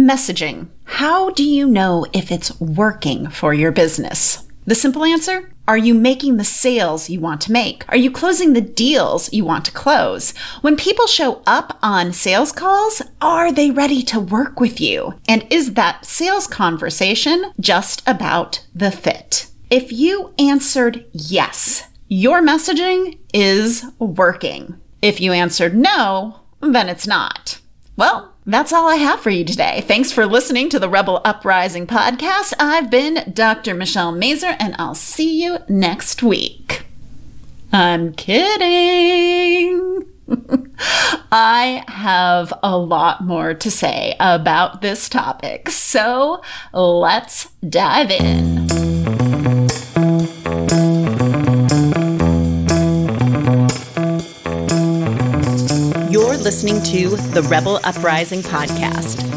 Messaging. How do you know if it's working for your business? The simple answer? Are you making the sales you want to make? Are you closing the deals you want to close? When people show up on sales calls, are they ready to work with you? And is that sales conversation just about the fit? If you answered yes, your messaging is working. If you answered no, then it's not. Well, that's all I have for you today. Thanks for listening to the Rebel Uprising podcast. I've been Dr. Michelle Mazur, and I'll see you next week. I'm kidding. I have a lot more to say about this topic, so let's dive in. Listening to the Rebel Uprising podcast.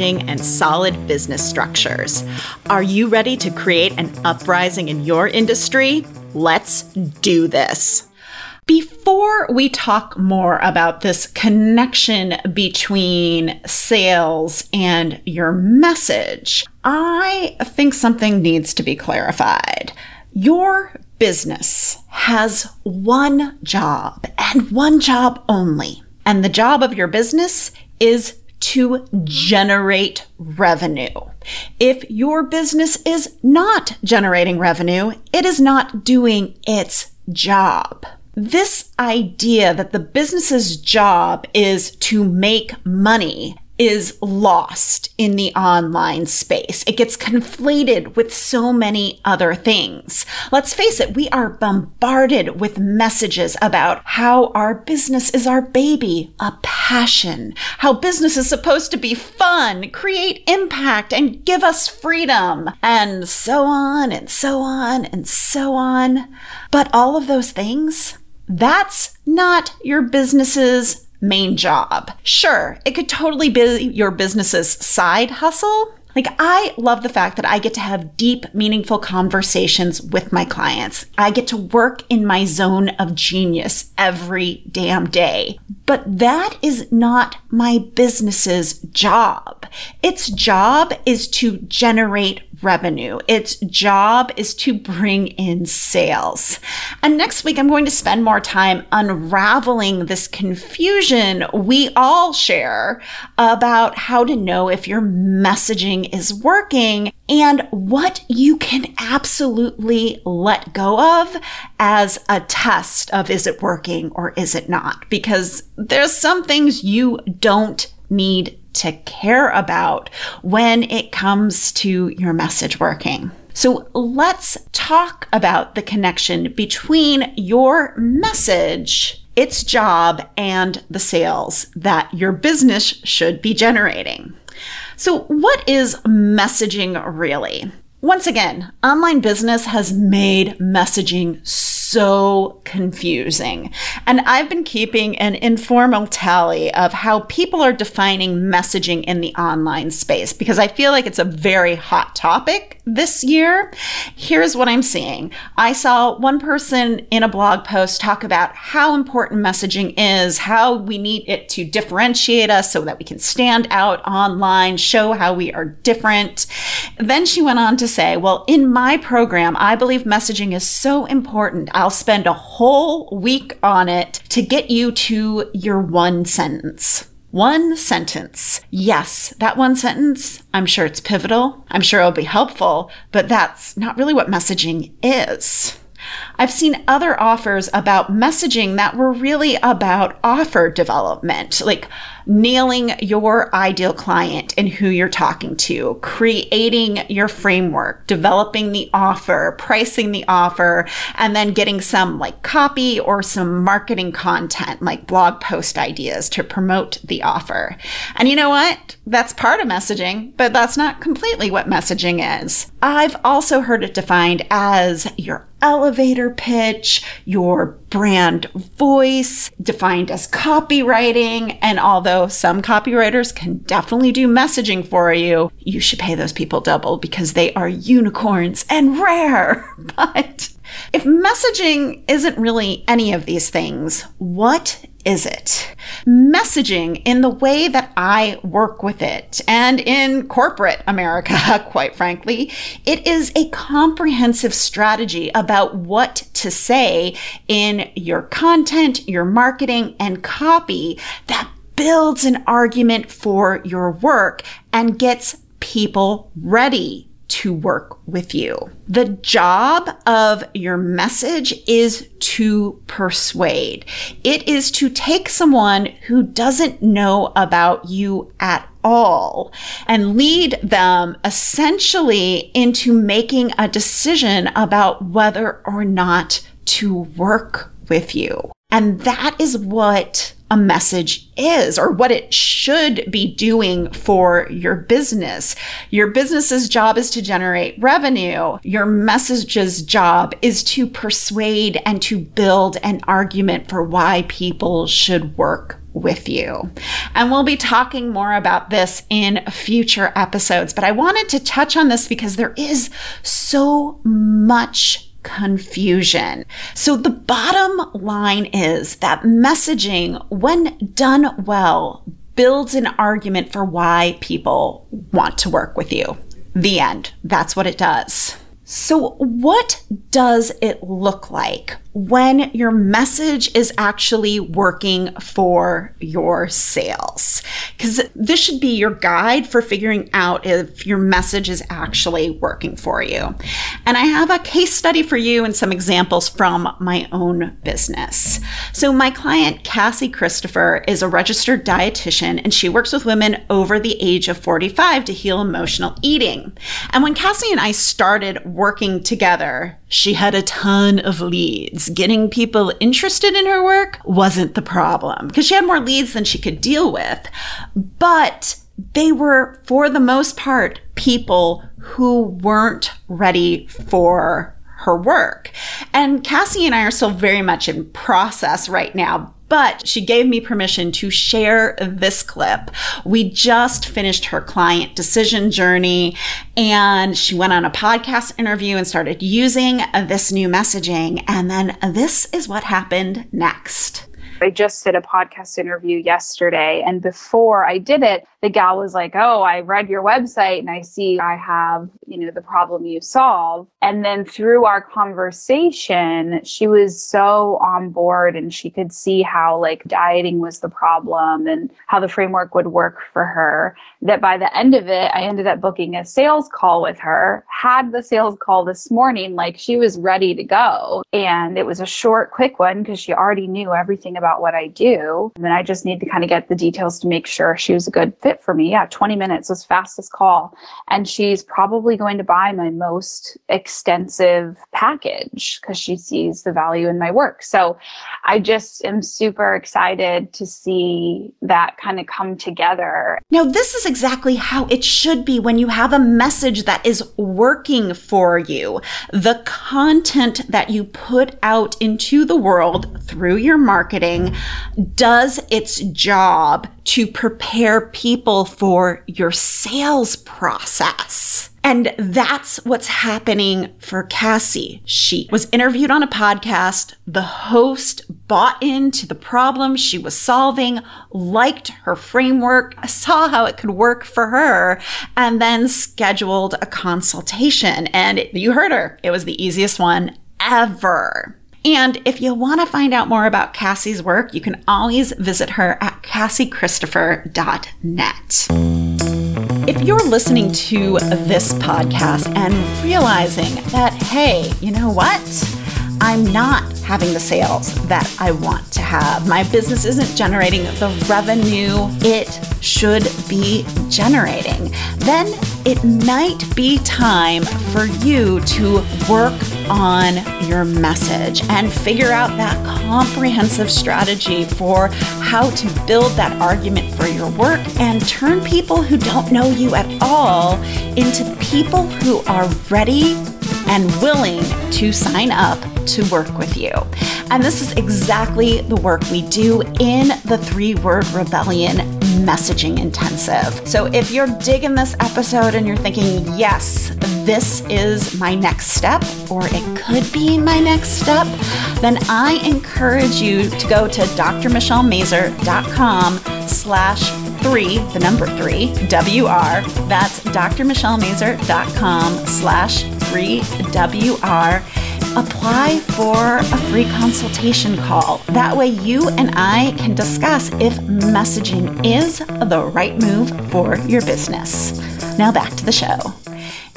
and solid business structures. Are you ready to create an uprising in your industry? Let's do this. Before we talk more about this connection between sales and your message, I think something needs to be clarified. Your business has one job and one job only and the job of your business is to generate revenue. If your business is not generating revenue, it is not doing its job. This idea that the business's job is to make money is lost in the online space. It gets conflated with so many other things. Let's face it, we are bombarded with messages about how our business is our baby, a passion, how business is supposed to be fun, create impact, and give us freedom, and so on and so on and so on. But all of those things, that's not your business's main job. Sure, it could totally be your business's side hustle. Like, I love the fact that I get to have deep, meaningful conversations with my clients. I get to work in my zone of genius every damn day. But that is not my business's job. Its job is to generate revenue. Its job is to bring in sales. And next week, I'm going to spend more time unraveling this confusion we all share about how to know if your messaging is working and what you can absolutely let go of as a test of is it working or is it not? Because there's some things you don't need to care about when it comes to your message working. So let's talk about the connection between your message, its job, and the sales that your business should be generating. So, what is messaging really? Once again, online business has made messaging so so confusing. And I've been keeping an informal tally of how people are defining messaging in the online space because I feel like it's a very hot topic this year. Here's what I'm seeing I saw one person in a blog post talk about how important messaging is, how we need it to differentiate us so that we can stand out online, show how we are different. Then she went on to say, Well, in my program, I believe messaging is so important. I'll spend a whole week on it to get you to your one sentence. One sentence. Yes, that one sentence, I'm sure it's pivotal. I'm sure it'll be helpful, but that's not really what messaging is. I've seen other offers about messaging that were really about offer development, like nailing your ideal client and who you're talking to, creating your framework, developing the offer, pricing the offer, and then getting some like copy or some marketing content like blog post ideas to promote the offer. And you know what? That's part of messaging, but that's not completely what messaging is. I've also heard it defined as your elevator pitch, your brand voice, defined as copywriting. And although some copywriters can definitely do messaging for you, you should pay those people double because they are unicorns and rare. But if messaging isn't really any of these things, what is it? Messaging in the way that I work with it and in corporate America, quite frankly, it is a comprehensive strategy about what to say in your content, your marketing, and copy that builds an argument for your work and gets people ready to work with you. The job of your message is to persuade. It is to take someone who doesn't know about you at all and lead them essentially into making a decision about whether or not to work with you. And that is what a message is or what it should be doing for your business. Your business's job is to generate revenue. Your message's job is to persuade and to build an argument for why people should work with you. And we'll be talking more about this in future episodes, but I wanted to touch on this because there is so much confusion. So the bottom line is that messaging, when done well, builds an argument for why people want to work with you. The end. That's what it does. So, what does it look like when your message is actually working for your sales? Because this should be your guide for figuring out if your message is actually working for you. And I have a case study for you and some examples from my own business. So, my client, Cassie Christopher, is a registered dietitian and she works with women over the age of 45 to heal emotional eating. And when Cassie and I started working together, she had a ton of leads. Getting people interested in her work wasn't the problem because she had more leads than she could deal with. But they were, for the most part, people who weren't ready for her work. And Cassie and I are still very much in process right now, but she gave me permission to share this clip. We just finished her client decision journey and she went on a podcast interview and started using this new messaging. And then this is what happened next. I just did a podcast interview yesterday. And before I did it, the gal was like, Oh, I read your website and I see I have, you know, the problem you solve. And then through our conversation, she was so on board and she could see how like dieting was the problem and how the framework would work for her that by the end of it, I ended up booking a sales call with her, had the sales call this morning, like she was ready to go. And it was a short, quick one because she already knew everything about what I do. And then I just need to kind of get the details to make sure she was a good fit fit for me. Yeah, 20 minutes was fastest call. And she's probably going to buy my most extensive package because she sees the value in my work. So I just am super excited to see that kind of come together. Now, this is exactly how it should be when you have a message that is working for you. The content that you put out into the world through your marketing does its job to prepare people for your sales process. And that's what's happening for Cassie. She was interviewed on a podcast. The host bought into the problem she was solving, liked her framework, saw how it could work for her, and then scheduled a consultation. And you heard her. It was the easiest one ever. And if you want to find out more about Cassie's work, you can always visit her at cassiechristopher.net. If you're listening to this podcast and realizing that, hey, you know what? I'm not having the sales that I want to have. My business isn't generating the revenue it should be generating. Then it might be time for you to work on your message and figure out that comprehensive strategy for how to build that argument for your work and turn people who don't know you at all into people who are ready and willing to sign up to work with you. And this is exactly the work we do in the three word rebellion messaging intensive. So if you're digging this episode and you're thinking, yes, this is my next step, or it could be my next step, then I encourage you to go to drmichellemazur.com slash three, the number three, WR. That's drmichellemazur.com slash three, WR apply for a free consultation call. That way, you and I can discuss if messaging is the right move for your business. Now, back to the show.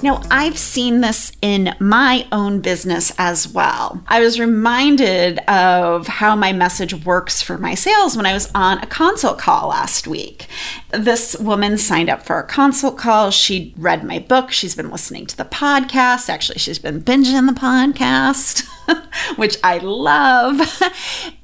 Now, I've seen this in my own business as well. I was reminded of how my message works for my sales when I was on a consult call last week. This woman signed up for a consult call. She read my book. She's been listening to the podcast. Actually, she's been binging the podcast, which I love.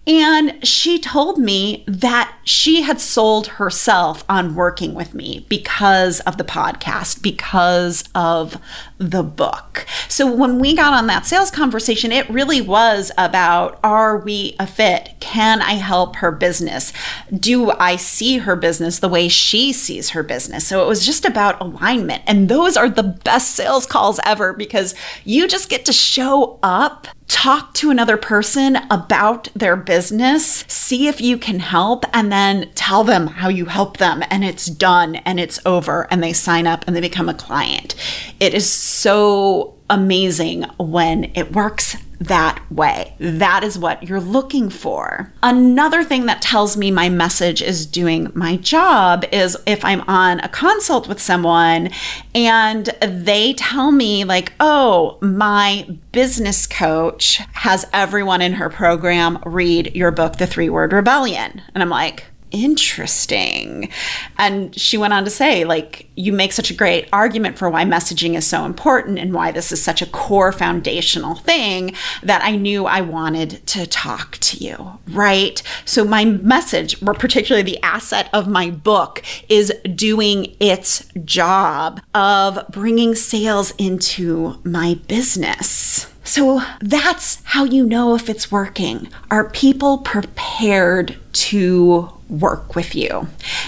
And she told me that she had sold herself on working with me because of the podcast, because of the book. So when we got on that sales conversation, it really was about are we a fit? Can I help her business? Do I see her business the way she sees her business? So it was just about alignment. And those are the best sales calls ever because you just get to show up talk to another person about their business, see if you can help, and then tell them how you help them. And it's done and it's over, and they sign up and they become a client. It is so amazing when it works that way. That is what you're looking for. Another thing that tells me my message is doing my job is if I'm on a consult with someone and they tell me, like, oh, my business coach has everyone in her program read your book, The Three Word Rebellion. And I'm like, interesting. And she went on to say, like, you make such a great argument for why messaging is so important and why this is such a core foundational thing that I knew I wanted to talk to you, right? So, my message, or particularly the asset of my book, is doing its job of bringing sales into my business. So that's how you know if it's working. Are people prepared to work with you.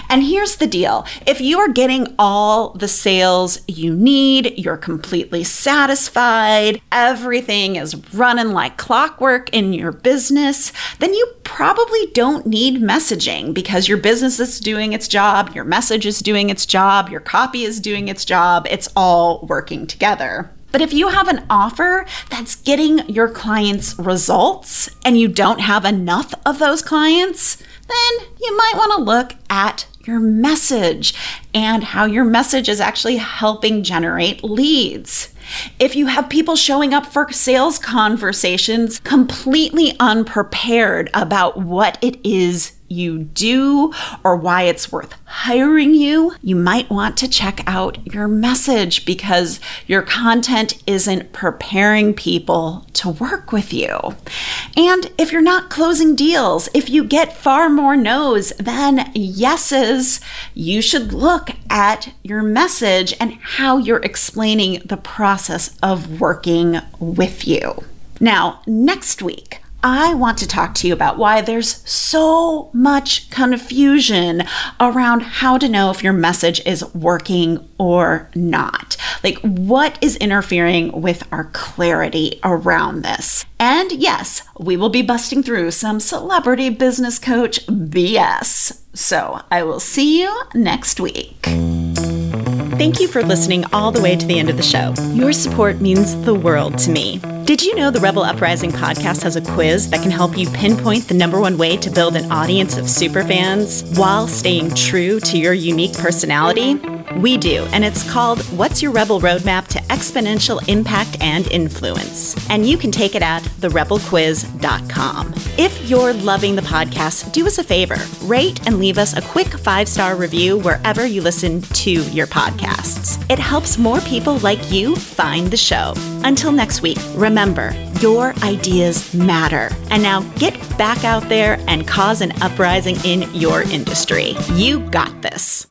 And here's the deal if you are getting all the sales you need, you're completely satisfied, everything is running like clockwork in your business, then you probably don't need messaging because your business is doing its job, your message is doing its job, your copy is doing its job, it's all working together. But if you have an offer that's getting your clients results and you don't have enough of those clients, then you might want to look at your message and how your message is actually helping generate leads. If you have people showing up for sales conversations completely unprepared about what it is you do or why it's worth hiring you, you might want to check out your message because your content isn't preparing people to work with you. And if you're not closing deals, if you get far more no's than yeses, you should look at your message and how you're explaining the process of working with you. Now, next week, I want to talk to you about why there's so much confusion around how to know if your message is working or not. Like, what is interfering with our clarity around this? And yes, we will be busting through some celebrity business coach BS. So I will see you next week. Thank you for listening all the way to the end of the show. Your support means the world to me. Did you know the Rebel Uprising podcast has a quiz that can help you pinpoint the number one way to build an audience of superfans while staying true to your unique personality? We do, and it's called What's Your Rebel Roadmap to Exponential Impact and Influence. And you can take it at therebelquiz.com. If you're loving the podcast, do us a favor rate and leave us a quick five star review wherever you listen to your podcasts. It helps more people like you find the show. Until next week, remember, your ideas matter. And now get back out there and cause an uprising in your industry. You got this.